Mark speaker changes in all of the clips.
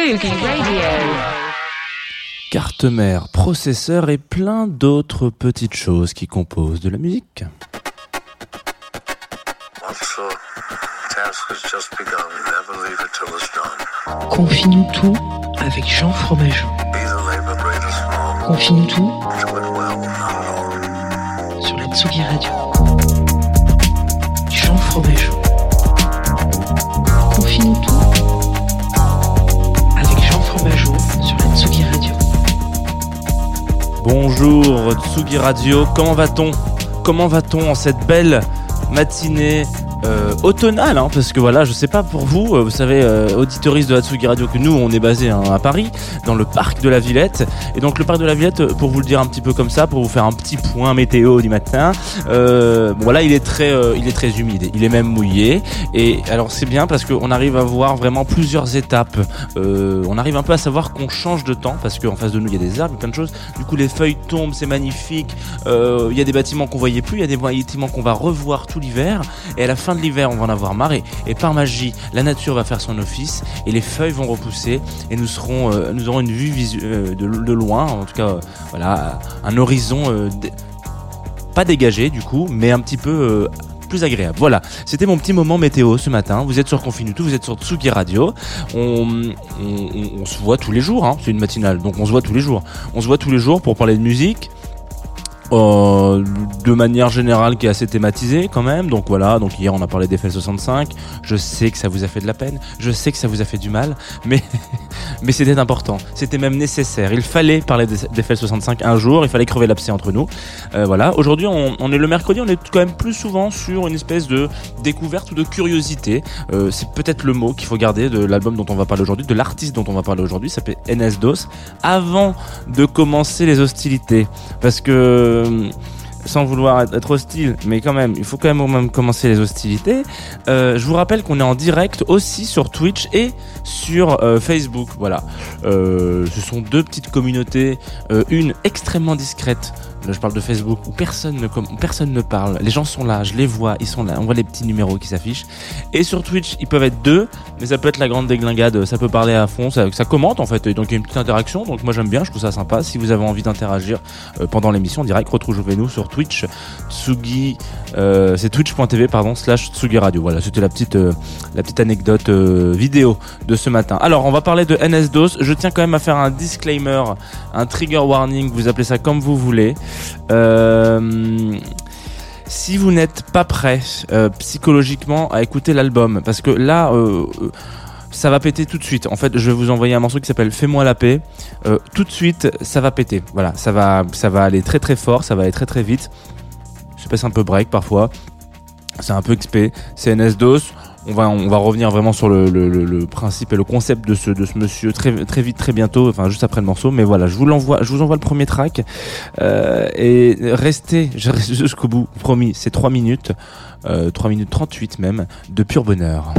Speaker 1: Radio.
Speaker 2: Carte mère, processeur et plein d'autres petites choses qui composent de la musique.
Speaker 3: Confie-nous tout avec Jean Fromageau. Confie-nous tout sur la Tsugi Radio. Jean Fromageau. Confie-nous tout
Speaker 2: Bonjour Tsugi Radio, comment va-t-on? Comment va-t-on en cette belle matinée? Euh, hein, Parce que voilà, je sais pas pour vous, euh, vous savez, euh, de la Tsugi Radio, que nous on est basé hein, à Paris, dans le parc de la Villette. Et donc le parc de la Villette, euh, pour vous le dire un petit peu comme ça, pour vous faire un petit point météo du matin, euh, voilà, il est très, il est très humide, il est même mouillé. Et alors c'est bien parce qu'on arrive à voir vraiment plusieurs étapes. On arrive un peu à savoir qu'on change de temps parce qu'en face de nous il y a des arbres, plein de choses. Du coup les feuilles tombent, c'est magnifique. Il y a des bâtiments qu'on voyait plus, il y a des bâtiments qu'on va revoir tout l'hiver. Et à la fin de l'hiver on va en avoir marre. Et, par magie, la nature va faire son office et les feuilles vont repousser et nous serons, euh, nous aurons une vue euh, de, loin, en tout cas, euh, voilà, un horizon pas dégagé du coup, mais un petit peu plus agréable. Voilà, c'était mon petit moment météo ce matin. Vous êtes sur Confinuto, vous êtes sur Tsugi Radio. On se voit tous les jours, hein. c'est une matinale, donc on se voit tous les jours. On se voit tous les jours pour parler de musique. Euh, de manière générale qui est assez thématisée quand même. Donc voilà donc hier on a parlé d'Eiffel 65 je sais que ça vous a fait de la peine. Je sais que ça vous a fait du mal. Mais mais c'était important. C'était même nécessaire. Il fallait parler d'Eiffel 65 un jour. Il fallait crever l'abcès entre nous. Euh, voilà. Aujourd'hui on, est le mercredi. On est quand même plus souvent sur une espèce de découverte ou de curiosité. Euh, c'est peut-être le mot qu'il faut garder de l'album dont on va parler aujourd'hui de l'artiste dont on va parler aujourd'hui. Ça s'appelle NS DOS. Avant de commencer les hostilités parce que sans vouloir être hostile, mais quand même, il faut quand même, commencer les hostilités. Euh, je vous rappelle qu'on est en direct aussi sur Twitch et sur euh, Facebook. Voilà, Euh, ce sont deux petites communautés, euh, une extrêmement discrète. Là, je parle de Facebook où personne ne personne ne parle. Les gens sont là, je les vois, ils sont là. On voit les petits numéros qui s'affichent. Et sur Twitch, ils peuvent être deux, mais ça peut être la grande déglinguade. Ça peut parler à fond, ça, commente en fait. Et donc il y a une petite interaction. Donc moi j'aime bien, je trouve ça sympa. Si vous avez envie d'interagir euh, pendant l'émission en direct, retrouvez-nous sur Twitch, Tsugi, euh, c'est twitch.tv pardon slash Tsugi Radio. Voilà, c'était la petite euh, la petite anecdote vidéo de ce matin. Alors on va parler de NS DOS. Je tiens quand même à faire un disclaimer, un trigger warning. Vous appelez ça comme vous voulez. Euh, si vous n'êtes pas prêt euh, psychologiquement à écouter l'album, parce que là, euh, ça va péter tout de suite. En fait, je vais vous envoyer un morceau qui s'appelle Fais-moi la paix. Tout de suite, ça va péter. Voilà, ça va, ça va aller très très fort, ça va aller très très vite. Je passe un peu break parfois. C'est un peu XP. C'est NS-DOS. On va, on va revenir vraiment sur le, le, principe et le concept de ce, de ce monsieur très, très vite, très bientôt, enfin juste après le morceau. Mais voilà, je vous l'envoie, je vous envoie le premier track. Euh, et restez, jusqu'au bout, promis, c'est 3 minutes, euh, 3 minutes 38 même, de pur bonheur.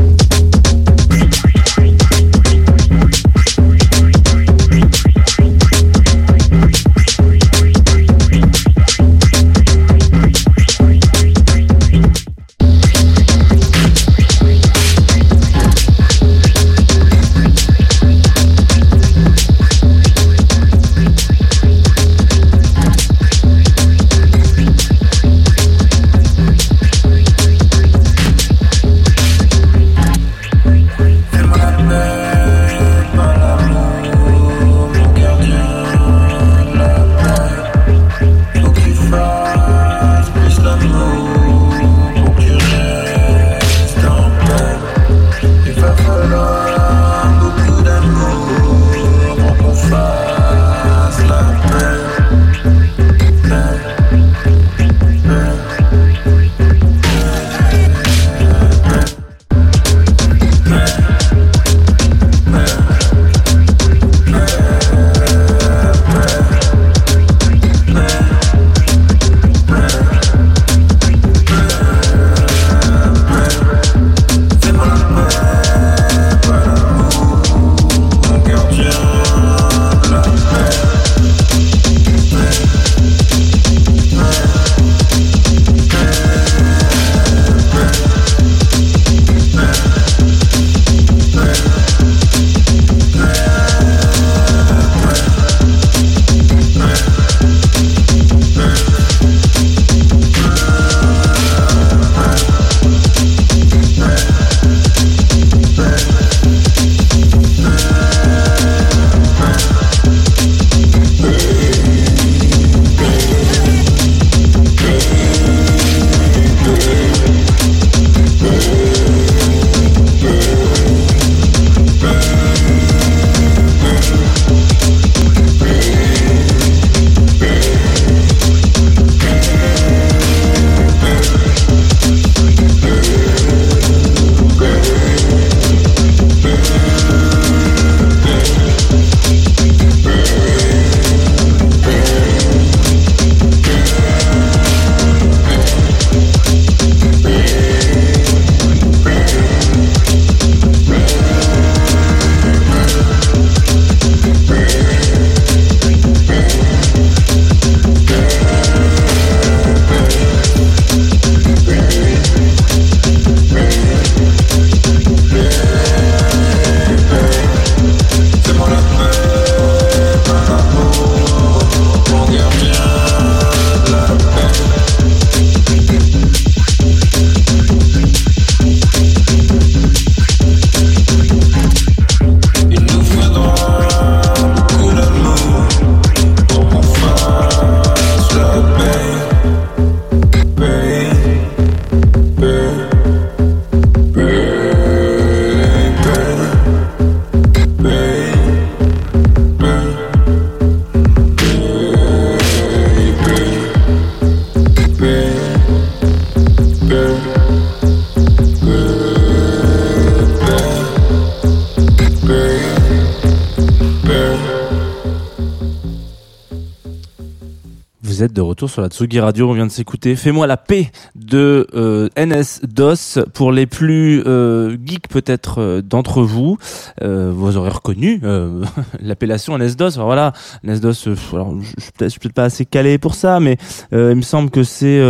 Speaker 2: De retour sur la Tsugi Radio, on vient de s'écouter Fais-moi la paix de euh, NS DOS. Pour les plus euh, geeks peut-être euh, d'entre vous, euh, vous aurez reconnu l'appellation NS DOS. Voilà, NS DOS, alors, je suis peut-être pas assez calé pour ça, mais il me semble que c'est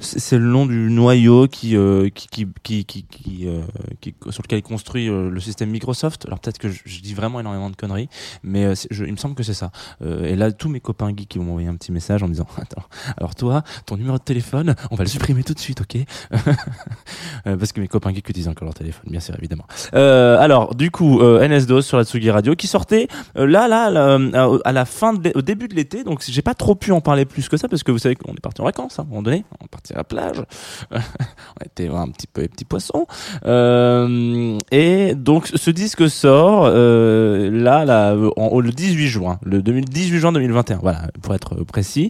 Speaker 2: c'est le nom du noyau qui qui qui qui, sur lequel est construit le système Microsoft. Alors peut-être que je, dis vraiment énormément de conneries, mais il me semble que c'est ça. Et là, tous mes copains geeks qui vont m'envoyer un petit message en me disant Attends, alors toi, ton numéro de téléphone, on va le supprimer tout de suite, ok? Euh, Parce que mes copains geeks utilisent encore leur téléphone, bien sûr, évidemment. Euh, alors, du coup, euh, NS2 sur la Tsugi Radio qui sortait euh, là, là, à la fin, au début de l'été. Donc, j'ai pas trop pu en parler plus que ça parce que vous savez qu'on est parti en vacances hein, à un moment donné. On est parti à la plage. on était voir un petit peu les petits poissons. Et donc, ce disque sort là, là, en- le 18 juin, le 2000 18 juin 2021. Voilà, pour être précis.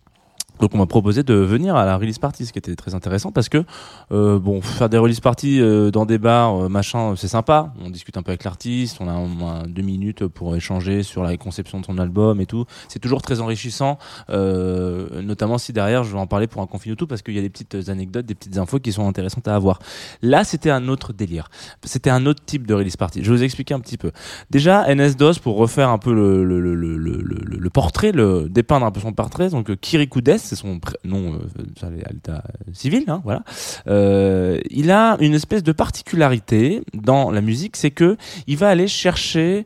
Speaker 2: Donc on m'a proposé de venir à la release party, ce qui était très intéressant parce que euh, bon faire des release parties euh, dans des bars euh, machin c'est sympa. On discute un peu avec l'artiste, on a au moins deux minutes pour échanger sur la conception de son album et tout. C'est toujours très enrichissant, euh, notamment si derrière je vais en parler pour un confine tout parce qu'il y a des petites anecdotes, des petites infos qui sont intéressantes à avoir. Là c'était un autre délire, c'était un autre type de release party. Je vais vous expliquer un petit peu. Déjà NS DOS pour refaire un peu le, le, le, le, portrait, le dépeindre un peu son portrait. Donc euh, Kirikou Des, c'est son nom euh, à l'état civil, hein, voilà. Euh, il a une espèce de particularité dans la musique, c'est que il va aller chercher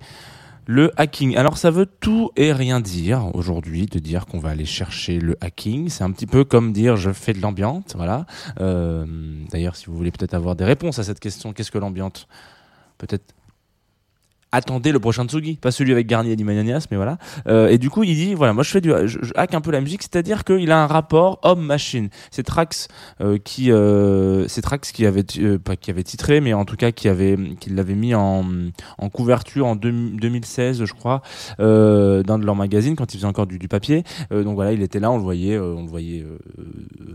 Speaker 2: le hacking. Alors ça veut tout et rien dire aujourd'hui de dire qu'on va aller chercher le hacking. C'est un petit peu comme dire je fais de l'ambiance, voilà. Euh, D'ailleurs, si vous voulez peut-être avoir des réponses à cette question, qu'est-ce que l'ambiance? Peut-être attendez le prochain Tsugi, pas celui avec Garnier et mais voilà. Euh, et du coup, il dit voilà, moi je fais du, je, hack un peu la musique, c'est-à-dire qu'il a un rapport homme-machine. C'est Trax euh, qui, euh, qui avait, pas qui avait titré, mais en tout cas qui avait, qui l'avait mis en, en couverture en deux- 2016, je crois, d'un de leurs magazines quand il faisait encore du, du papier. Donc voilà, il était là, on le voyait, on le voyait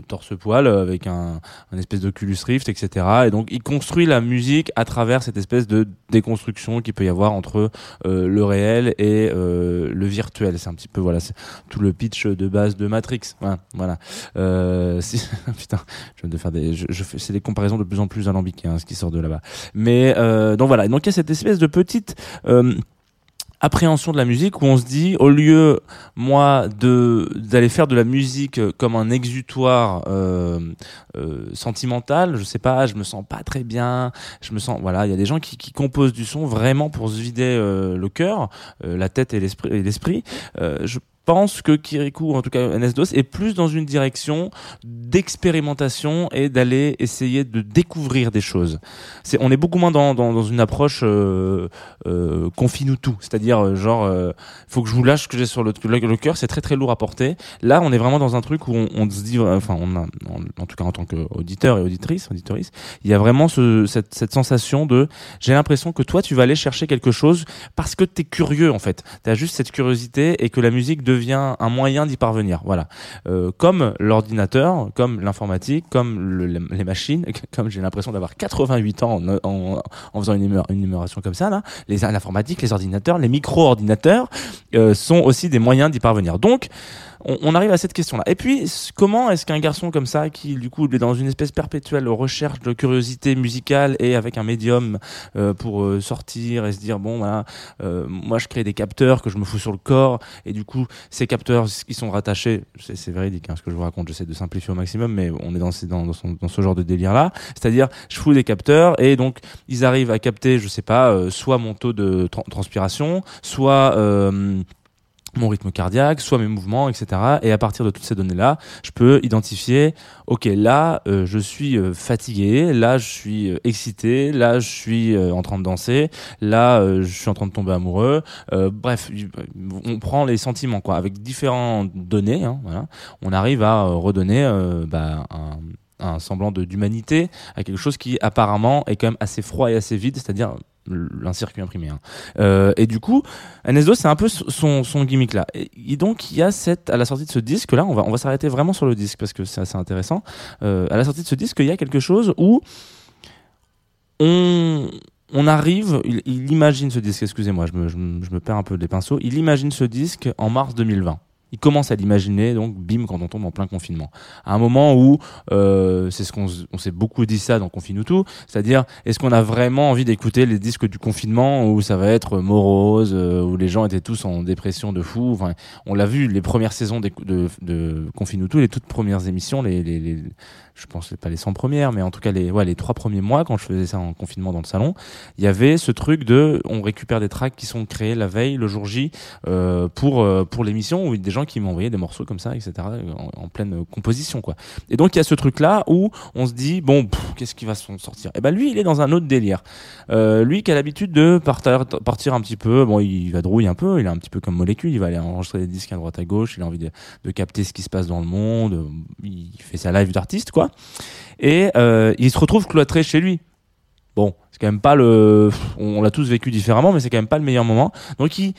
Speaker 2: torse-poil euh, avec un, un espèce d'Oculus Rift, etc. Et donc il construit la musique à travers cette espèce de déconstruction qu'il peut y avoir entre euh, le réel et euh, le virtuel. C'est un petit peu voilà, c'est tout le pitch de base de Matrix. Voilà, voilà. Euh, putain, je viens de faire des, je fais, c'est des comparaisons de plus en plus alambiquées, hein, ce qui sort de là-bas. Mais euh, donc voilà, donc il y a cette espèce de petite euh, appréhension de la musique où on se dit au lieu moi de d'aller faire de la musique comme un exutoire euh, euh, sentimental je sais pas je me sens pas très bien je me sens voilà il y a des gens qui, qui composent du son vraiment pour se vider euh, le cœur euh, la tête et l'esprit l'esprit. Euh, je pense que Kirikou, en tout cas NS2, est plus dans une direction d'expérimentation et d'aller essayer de découvrir des choses. On est beaucoup moins dans, une approche euh, euh, confine-nous tout, c'est-à-dire euh, genre, euh, faut que je vous lâche ce que j'ai sur le, cœur, c'est très très lourd à porter. Là, on est vraiment dans un truc où on, se dit, euh, enfin, en, tout cas en tant qu'auditeur et auditrice, auditorice, il y a vraiment ce, cette, cette sensation de, j'ai l'impression que toi, tu vas aller chercher quelque chose parce que t'es curieux en fait. T'as juste cette curiosité et que la musique devient un moyen d'y parvenir. Voilà. Euh, comme l'ordinateur, comme l'informatique, comme le- les machines, comme j'ai l'impression d'avoir 88 ans en, en, faisant une, énumération comme ça, les l'informatique, les ordinateurs, les micro-ordinateurs euh, sont aussi des moyens d'y parvenir. Donc, on, arrive à cette question-là. Et puis, comment est-ce qu'un garçon comme ça, qui du coup est dans une espèce perpétuelle recherche de curiosité musicale et avec un médium euh, pour euh, sortir et se dire bon voilà, euh, moi je crée des capteurs que je me fous sur le corps et du coup ces capteurs qui sont rattachés, c'est véridique hein, ce que je vous raconte, j'essaie de simplifier au maximum, mais on est dans, ce genre de délire là. C'est-à-dire, je fous des capteurs et donc ils arrivent à capter, je sais pas, euh, soit mon taux de tran- transpiration, soit euh, mon rythme cardiaque, soit mes mouvements, etc. Et à partir de toutes ces données-là, je peux identifier, ok, là, euh, je suis euh, fatigué, là, je suis euh, excité, là, je suis en train de danser, là, je suis en train de tomber amoureux. Bref, on prend les sentiments, quoi, avec différentes données. Hein, voilà, on arrive à redonner bah, un un semblant d'humanité à quelque chose qui apparemment est quand même assez froid et assez vide, c'est-à-dire un circuit imprimé. hein. Euh, et du coup, NS2 c'est un peu son, gimmick là. Et, donc il y a cette à la sortie de ce disque là, on va on va s'arrêter vraiment sur le disque parce que c'est assez intéressant. Euh, à la sortie de ce disque, il y a quelque chose où on on arrive, il, imagine ce disque, excusez-moi, je me, je, me- je me perds un peu des pinceaux, il imagine ce disque en mars 2020. Il commence à l'imaginer, donc bim, quand on tombe en plein confinement. À un moment où, euh, c'est ce qu'on s'est beaucoup dit ça dans Confine c'est-à-dire, est-ce qu'on a vraiment envie d'écouter les disques du confinement où ça va être morose, euh, où les gens étaient tous en dépression de fou? Enfin, on l'a vu, les premières saisons de, de les toutes premières émissions, les- je pense pas les 100 premières, mais en tout cas les, ouais, les trois premiers mois quand je faisais ça en confinement dans le salon, il y avait ce truc de, on récupère des tracks qui sont créés la veille, le jour J, euh, pour euh, pour l'émission, où des gens qui m'envoyaient des morceaux comme ça, etc. En, pleine composition, quoi. Et donc il y a ce truc là où on se dit bon, qu'est-ce qui va s'en sortir? Et ben lui, il est dans un autre délire. Euh, lui qui a l'habitude de partir, partir un petit peu, bon, il va drouiller un peu, il est un petit peu comme molécule, il va aller enregistrer des disques à droite à gauche, il a envie de, de capter ce qui se passe dans le monde, il fait sa live d'artiste, quoi. Et euh, il se retrouve cloîtré chez lui. Bon, c'est quand même pas le. On l'a tous vécu différemment, mais c'est quand même pas le meilleur moment. Donc il,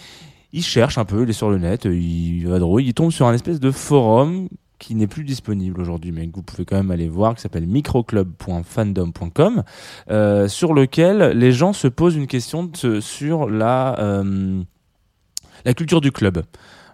Speaker 2: il cherche un peu, il est sur le net, il vadrouille, il tombe sur un espèce de forum qui n'est plus disponible aujourd'hui, mais que vous pouvez quand même aller voir, qui s'appelle microclub.fandom.com, euh, sur lequel les gens se posent une question sur la, euh, la culture du club.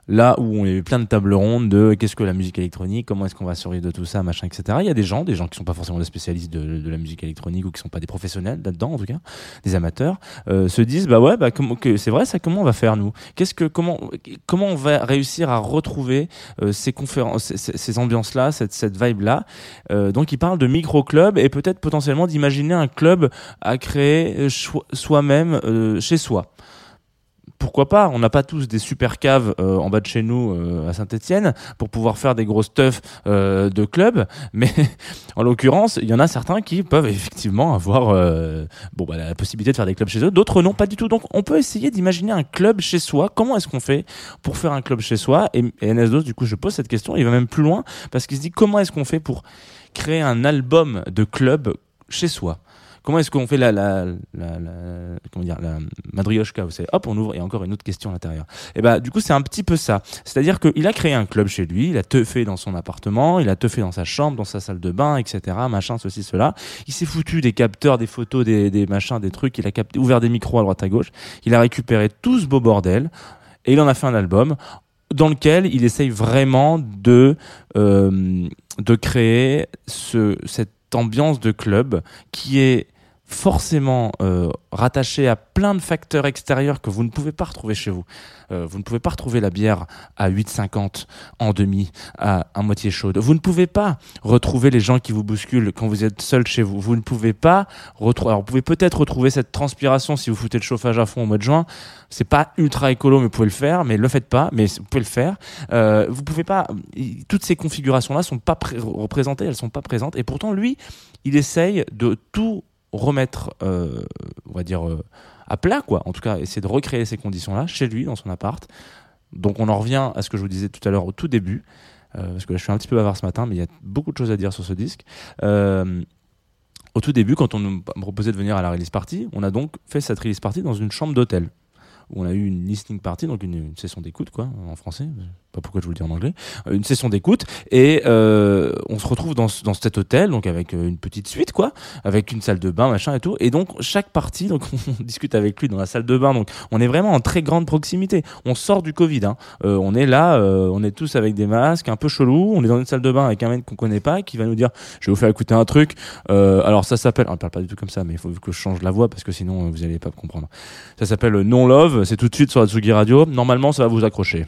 Speaker 2: Là où on a eu plein de tables rondes de qu'est-ce que la musique électronique, comment est-ce qu'on va survivre de tout ça, machin, etc. Il y a des gens, des gens qui sont pas forcément des spécialistes de, la musique électronique ou qui sont pas des professionnels là-dedans en tout cas, des amateurs, euh, se disent bah ouais, bah c'est vrai ça, comment on va faire nous? Qu'est-ce que comment comment on va réussir à retrouver euh, ces conférences, ces, ces- ces ambiances-là, cette cette vibe-là? Euh, Donc ils parlent de micro club et peut-être potentiellement d'imaginer un club à créer euh, soi-même euh, chez soi pourquoi pas On n'a pas tous des super caves euh, en bas de chez nous euh, à Saint-Etienne pour pouvoir faire des grosses teufs euh, de club, mais en l'occurrence, il y en a certains qui peuvent effectivement avoir euh, bon, bah, la possibilité de faire des clubs chez eux, d'autres non, pas du tout. Donc on peut essayer d'imaginer un club chez soi. Comment est-ce qu'on fait pour faire un club chez soi? Et, et NS2, du coup, je pose cette question, il va même plus loin parce qu'il se dit comment est-ce qu'on fait pour créer un album de club chez soi? Comment est-ce qu'on fait la, comment dire, la madrioshka, vous savez, hop, on ouvre, et encore une autre question à l'intérieur. Et bah, du coup, c'est un petit peu ça. C'est-à-dire qu'il a créé un club chez lui, il a teufé dans son appartement, il a teufé dans sa chambre, dans sa salle de bain, etc., machin, ceci, cela. Il s'est foutu des capteurs, des photos, des, des machins, des trucs, il a capté, ouvert des micros à droite à gauche, il a récupéré tout ce beau bordel, et il en a fait un album dans lequel il essaye vraiment de, euh, de créer ce, cette ambiance de club qui est forcément euh, rattaché à plein de facteurs extérieurs que vous ne pouvez pas retrouver chez vous. Euh, vous ne pouvez pas retrouver la bière à 8,50 en demi, à, à moitié chaude. Vous ne pouvez pas retrouver les gens qui vous bousculent quand vous êtes seul chez vous. Vous ne pouvez pas retrouver. Alors, vous pouvez peut-être retrouver cette transpiration si vous foutez le chauffage à fond au mois de juin. C'est pas ultra écolo, mais vous pouvez le faire. Mais le faites pas. Mais vous pouvez le faire. Euh, vous pouvez pas. Toutes ces configurations-là sont pas pré- représentées. Elles sont pas présentes. Et pourtant, lui, il essaye de tout remettre, euh, on va dire, euh, à plat, quoi. En tout cas, essayer de recréer ces conditions-là chez lui, dans son appart. Donc, on en revient à ce que je vous disais tout à l'heure au tout début, euh, parce que là, je suis un petit peu bavard ce matin, mais il y a beaucoup de choses à dire sur ce disque. Au tout début, quand on nous proposait de venir à la release party, on a donc fait cette release party dans une chambre d'hôtel. Où on a eu une listening party, donc une, une session d'écoute, quoi, en français. Pas pourquoi je vous le dis en anglais. Euh, Une session d'écoute. Et euh, on se retrouve dans, dans cet hôtel, donc avec euh, une petite suite, quoi, avec une salle de bain, machin et tout. Et donc, chaque partie, donc on discute avec lui dans la salle de bain. Donc, on est vraiment en très grande proximité. On sort du Covid. Hein. Euh, on est là, euh, on est tous avec des masques, un peu chelou. On est dans une salle de bain avec un mec qu'on connaît pas, qui va nous dire, je vais vous faire écouter un truc. Euh, alors, ça s'appelle, on parle pas du tout comme ça, mais il faut que je change la voix parce que sinon, vous allez pas comprendre. Ça s'appelle Non Love. C'est tout de suite sur la Tsugi Radio. Normalement, ça va vous accrocher.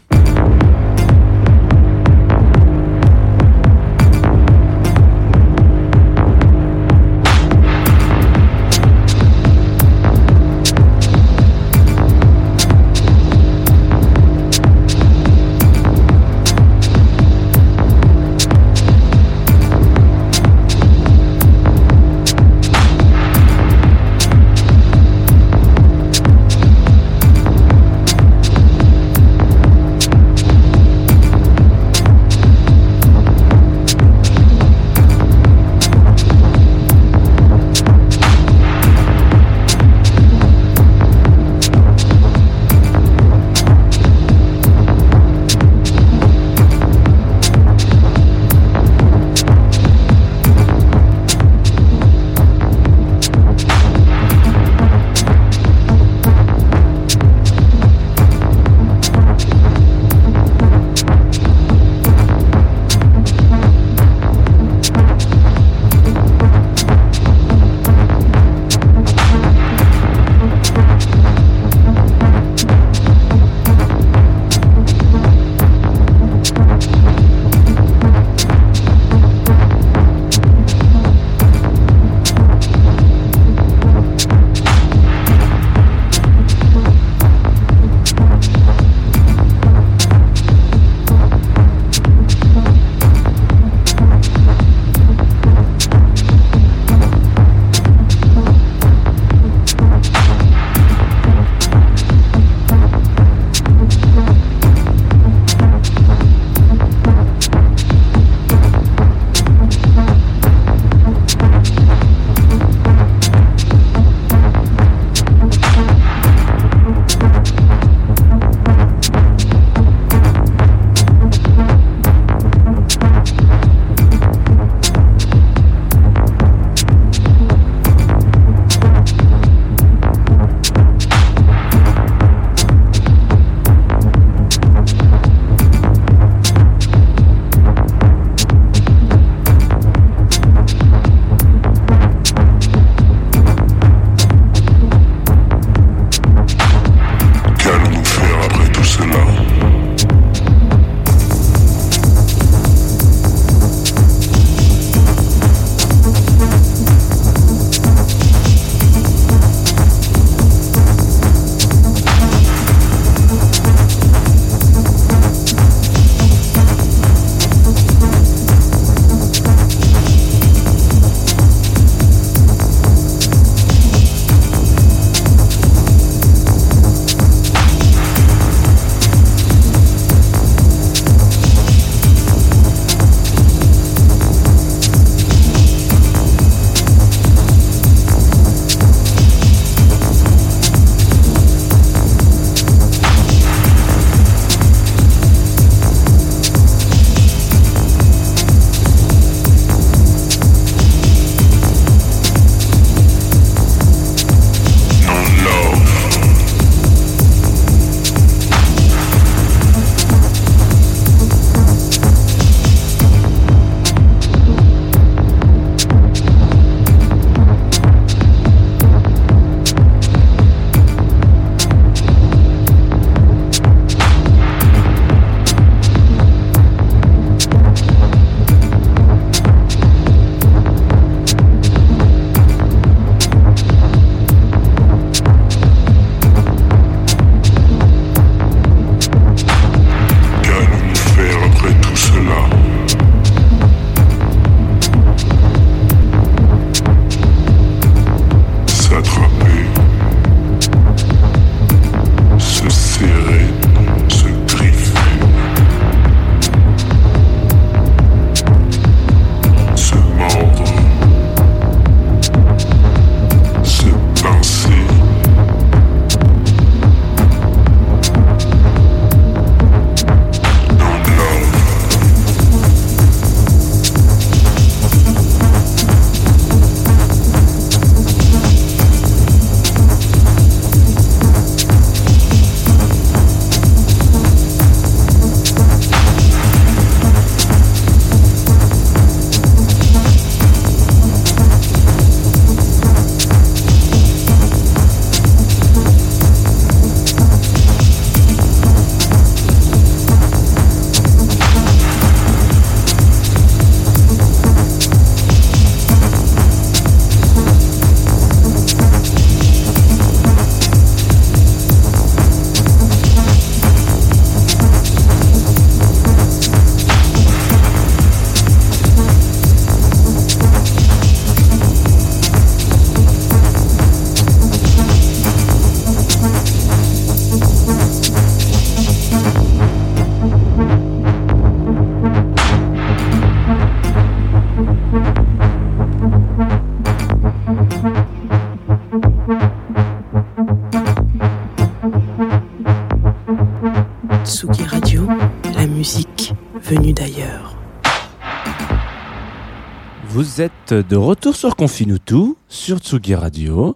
Speaker 2: De retour sur Confinutu, sur Tsugi Radio.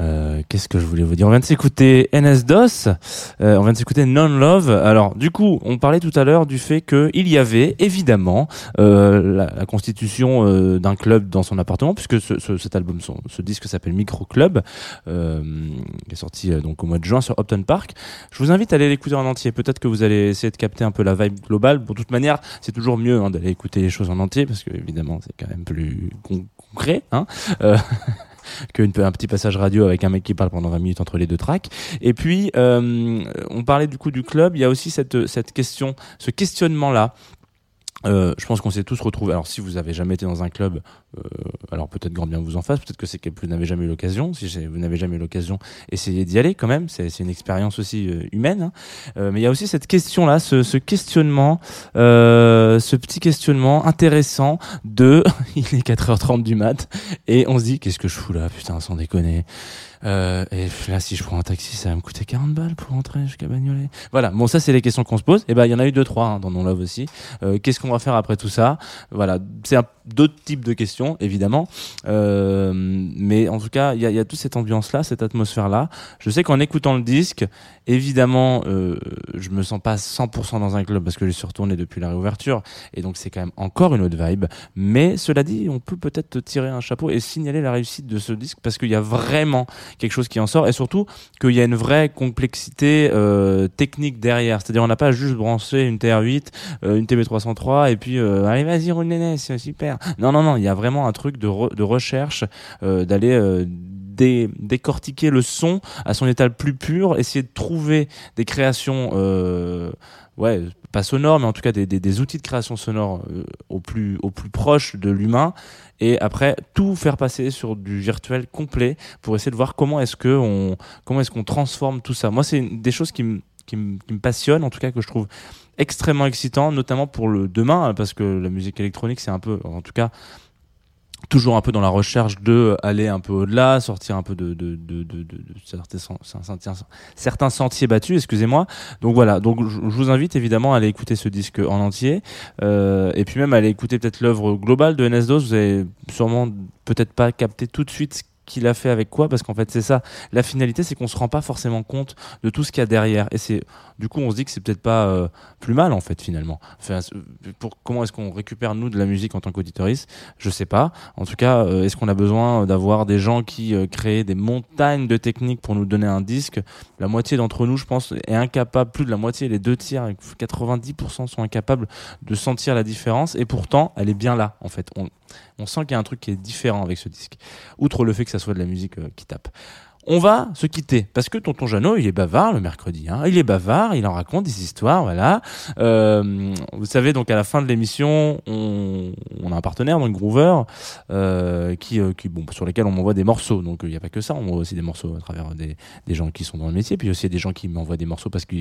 Speaker 2: Euh, Qu'est-ce que je voulais vous dire? On vient de s'écouter NS-DOS, euh, on vient de s'écouter Non Love. Alors, du coup, on parlait tout à l'heure du fait qu'il y avait évidemment euh, la, la constitution euh, d'un club dans son appartement, puisque ce, ce- cet album, ce disque s'appelle Micro Club, euh, qui est sorti euh, donc au mois de juin sur Upton Park. Je vous invite à aller l'écouter en entier. Peut-être que vous allez essayer de capter un peu la vibe globale. Pour toute manière, c'est toujours mieux hein, d'aller écouter les choses en entier, parce que évidemment, c'est quand même plus con- concret. Hein euh, qu'un un petit passage radio avec un mec qui parle pendant 20 minutes entre les deux tracks. Et puis, euh, on parlait du coup du club. Il y a aussi cette, cette question, ce questionnement-là. Euh, je pense qu'on s'est tous retrouvés. Alors, si vous avez jamais été dans un club, alors peut-être grand bien vous en fasse, peut-être que c'est que vous n'avez jamais eu l'occasion. Si vous n'avez jamais eu l'occasion, essayez d'y aller quand même. C'est une expérience aussi euh, humaine. hein. Euh, mais il y a aussi cette question-là, ce, ce questionnement, euh, ce petit questionnement intéressant de, il est 4h30 du mat, et on se dit, qu'est-ce que je fous là, putain, sans déconner. Euh, et là, si je prends un taxi, ça va me coûter 40 balles pour rentrer jusqu'à Bagnolet. Voilà. Bon, ça, c'est les questions qu'on se pose. Et ben, il y en a eu deux, trois hein, dans Non Love aussi. Euh, Qu'est-ce qu'on va faire après tout ça? Voilà. C'est d'autres types de questions, évidemment. Euh, mais en tout cas, il y a, y a toute cette ambiance-là, cette atmosphère-là. Je sais qu'en écoutant le disque, évidemment, euh, je me sens pas 100% dans un club parce que je suis retourné depuis la réouverture. Et donc, c'est quand même encore une autre vibe. Mais cela dit, on peut peut-être tirer un chapeau et signaler la réussite de ce disque parce qu'il y a vraiment quelque chose qui en sort et surtout qu'il y a une vraie complexité euh, technique derrière. C'est-à-dire on n'a pas juste branché une TR8, euh, une TB303 et puis euh, allez vas-y roule c'est super. Non non non, il y a vraiment un truc de, de recherche euh, d'aller euh, dé- décortiquer le son à son état le plus pur, essayer de trouver des créations euh, ouais, pas sonores, mais en tout cas des, des, des outils de création sonore au plus au plus proche de l'humain et après tout faire passer sur du virtuel complet pour essayer de voir comment est-ce que comment est-ce qu'on transforme tout ça. Moi, c'est des choses qui me qui me passionne, en tout cas que je trouve extrêmement excitant, notamment pour le demain, parce que la musique électronique, c'est un peu, en tout cas, toujours un peu dans la recherche de aller un peu au-delà, sortir un peu de, de, de, certains, sentiers battus, excusez-moi. Donc voilà, donc je, vous invite évidemment à aller écouter ce disque en entier, euh, et puis même à aller écouter peut-être l'œuvre globale de NS2. Vous avez sûrement peut-être pas capté tout de suite qu'il a fait avec quoi, parce qu'en fait c'est ça. La finalité, c'est qu'on se rend pas forcément compte de tout ce qu'il y a derrière, et c'est du coup on se dit que c'est peut-être pas euh, plus mal en fait finalement. Enfin, pour comment est-ce qu'on récupère nous de la musique en tant qu'auditoriste? Je sais pas. En tout cas, euh, est-ce qu'on a besoin d'avoir des gens qui euh, créent des montagnes de techniques pour nous donner un disque? La moitié d'entre nous, je pense, est incapable, plus de la moitié, les deux tiers, 90% sont incapables de sentir la différence. Et pourtant, elle est bien là, en fait. On, on sent qu'il y a un truc qui est différent avec ce disque. Outre le fait que ça soit de la musique euh, qui tape. On va se quitter parce que Tonton Jeannot, il est bavard le mercredi. Hein. Il est bavard, il en raconte des histoires, voilà. Euh, vous savez, donc à la fin de l'émission, on, on a un partenaire, donc Groover, euh, qui, euh, qui, bon, sur lesquels on m'envoie des morceaux. Donc il n'y a pas que ça, on m'envoie aussi des morceaux à travers des, des gens qui sont dans le métier, puis aussi des gens qui m'envoient des morceaux parce que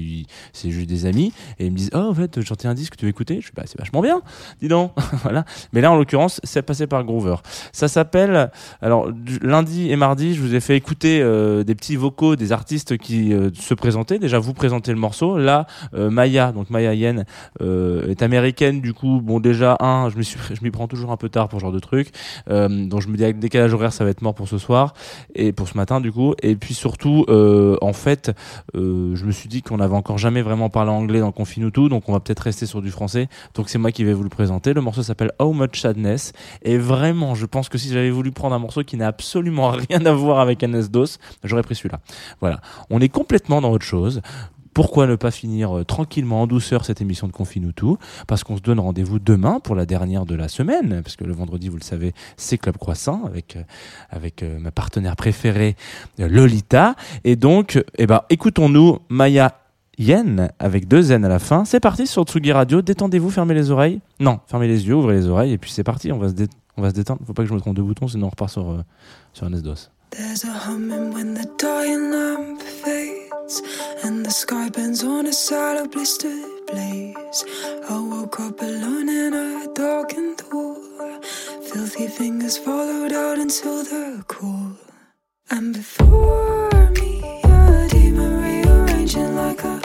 Speaker 2: c'est juste des amis et ils me disent, oh en fait, j'ai un disque, tu veux écouter? Je dis, bah c'est vachement bien, dis donc, voilà. Mais là, en l'occurrence, c'est passé par Groover. Ça s'appelle, alors lundi et mardi, je vous ai fait écouter euh, des petits vocaux des artistes qui euh, se présentaient. Déjà, vous présentez le morceau. Là, euh, Maya, donc Maya Yen, euh, est américaine. Du coup, bon, déjà, un, je m'y prends toujours un peu tard pour ce genre de truc. Euh, donc, je me dis avec décalage horaire, ça va être mort pour ce soir et pour ce matin, du coup. Et puis surtout, euh, en fait, euh, je me suis dit qu'on n'avait encore jamais vraiment parlé anglais dans Confinutu, donc on va peut-être rester sur du français. Donc, c'est moi qui vais vous le présenter. Le morceau s'appelle How Much Sadness. Et vraiment, je pense que si j'avais voulu prendre un morceau qui n'a absolument rien à voir avec NS-DOS, j'aurais pris celui-là. Voilà. On est complètement dans autre chose. Pourquoi ne pas finir euh, tranquillement en douceur cette émission de Confinutu Parce qu'on se donne rendez-vous demain pour la dernière de la semaine, parce que le vendredi, vous le savez, c'est Club Croissant avec euh, avec euh, ma partenaire préférée Lolita. Et donc, eh ben, écoutons-nous Maya Yen avec deux N à la fin. C'est parti sur Tsugi Radio. Détendez-vous, fermez les oreilles. Non, fermez les yeux, ouvrez les oreilles, et puis c'est parti. On va se dé- on va détendre. Faut pas que je me trompe de bouton, sinon on repart sur euh, sur NS-DOS.
Speaker 4: There's a humming when the dying lamp fades and the sky bends on a sallow blistered blaze. I woke up alone in a darkened hall. Filthy fingers followed out until the cold. And before me, a demon rearranging like
Speaker 5: a